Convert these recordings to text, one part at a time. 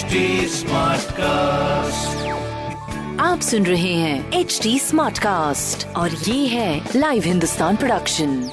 HD cast आप सुन रहे हैं एच डी स्मार्ट कास्ट और ये है Live Hindustan production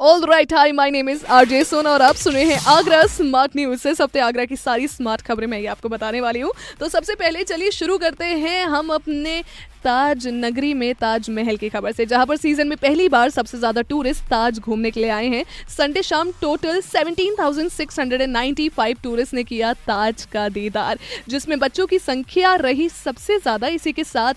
all right hi my name is R J Sona और आप सुन रहे हैं आगरा स्मार्ट न्यूज़ से। हफ़्ते आगरा की सारी स्मार्ट खबरें मैं ये आपको बताने वाली हूँ। तो सबसे पहले चलिए शुरू करते हैं हम अपने ताज नगरी में ताजमहल की खबर से जहाँ पर सीज़न में पहली बार सबसे ज़्यादा टूरिस्ट ताज घूमने के लिए आए हैं। संडे शाम टोटल 17,695 टूरिस्ट ने किया ताज का दीदार जिसमें बच्चों की संख्या रही सबसे ज़्यादा। इसी के साथ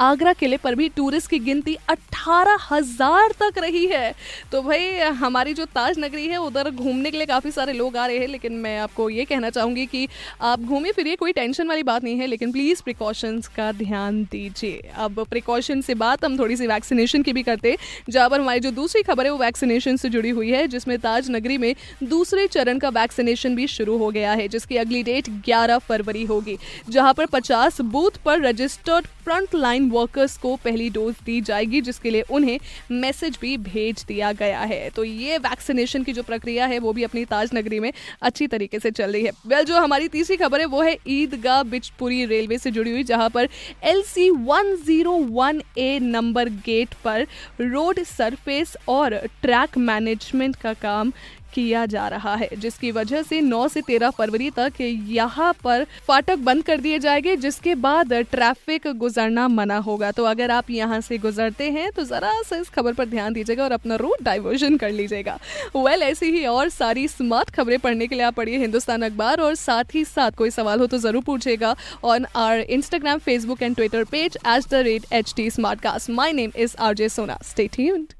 आगरा किले पर भी टूरिस्ट की गिनती अट्ठारह हज़ार तक रही है। तो भाई हमारी जो ताज नगरी है उधर घूमने के लिए काफ़ी सारे लोग आ रहे हैं लेकिन मैं आपको ये कहना चाहूँगी कि आप घूमिए फिरिए कोई टेंशन वाली बात नहीं है लेकिन प्लीज़ प्रिकॉशंस का ध्यान दीजिए। अब प्रिकॉशन से बात, हम थोड़ी सी वैक्सीनेशन की भी करते जहाँ पर हमारी जो दूसरी खबर है, वो वैक्सीनेशन से जुड़ी हुई है, जिसमें ताज नगरी में दूसरे चरण का वैक्सीनेशन भी शुरू हो गया है, जिसकी अगली डेट 11 फरवरी होगी, जहाँ पर 50 बूथ पर रजिस्टर्ड फ्रंट लाइन वर्कर्स को पहली डोज दी जाएगी, जिसके लिए उन्हें मैसेज भी भेज दिया गया है। तो ये वैक्सीनेशन की जो प्रक्रिया है, वो भी अपनी ताज नगरी में अच्छी तरीके से चल रही है। वेल जो हमारी तीसरी खबर है, वो है ईदगाह बिचपुरी रेलवे से जुड़ी हुई, जहाँ पर L C one zero one A number gate पर रोड सरफेस और ट्रैक मैनेजमेंट का काम किया जा रहा है जिसकी वजह से 9 से 13 फरवरी तक यहाँ पर फाटक बंद कर दिए जाएँगे जिसके बाद ट्रैफ़िक गुजरना मना होगा। तो अगर आप यहाँ से गुजरते हैं तो ज़रा सा इस खबर पर ध्यान दीजिएगा और अपना रूट डाइवर्जन कर लीजिएगा। वेल well, ऐसी ही और सारी स्मार्ट खबरें पढ़ने के लिए आप पढ़िए हिंदुस्तान अखबार और साथ ही साथ कोई सवाल हो तो ज़रूर पूछेगा on our Instagram Facebook and Twitter page at the rate H T smart cast my name is R J Sona stay tuned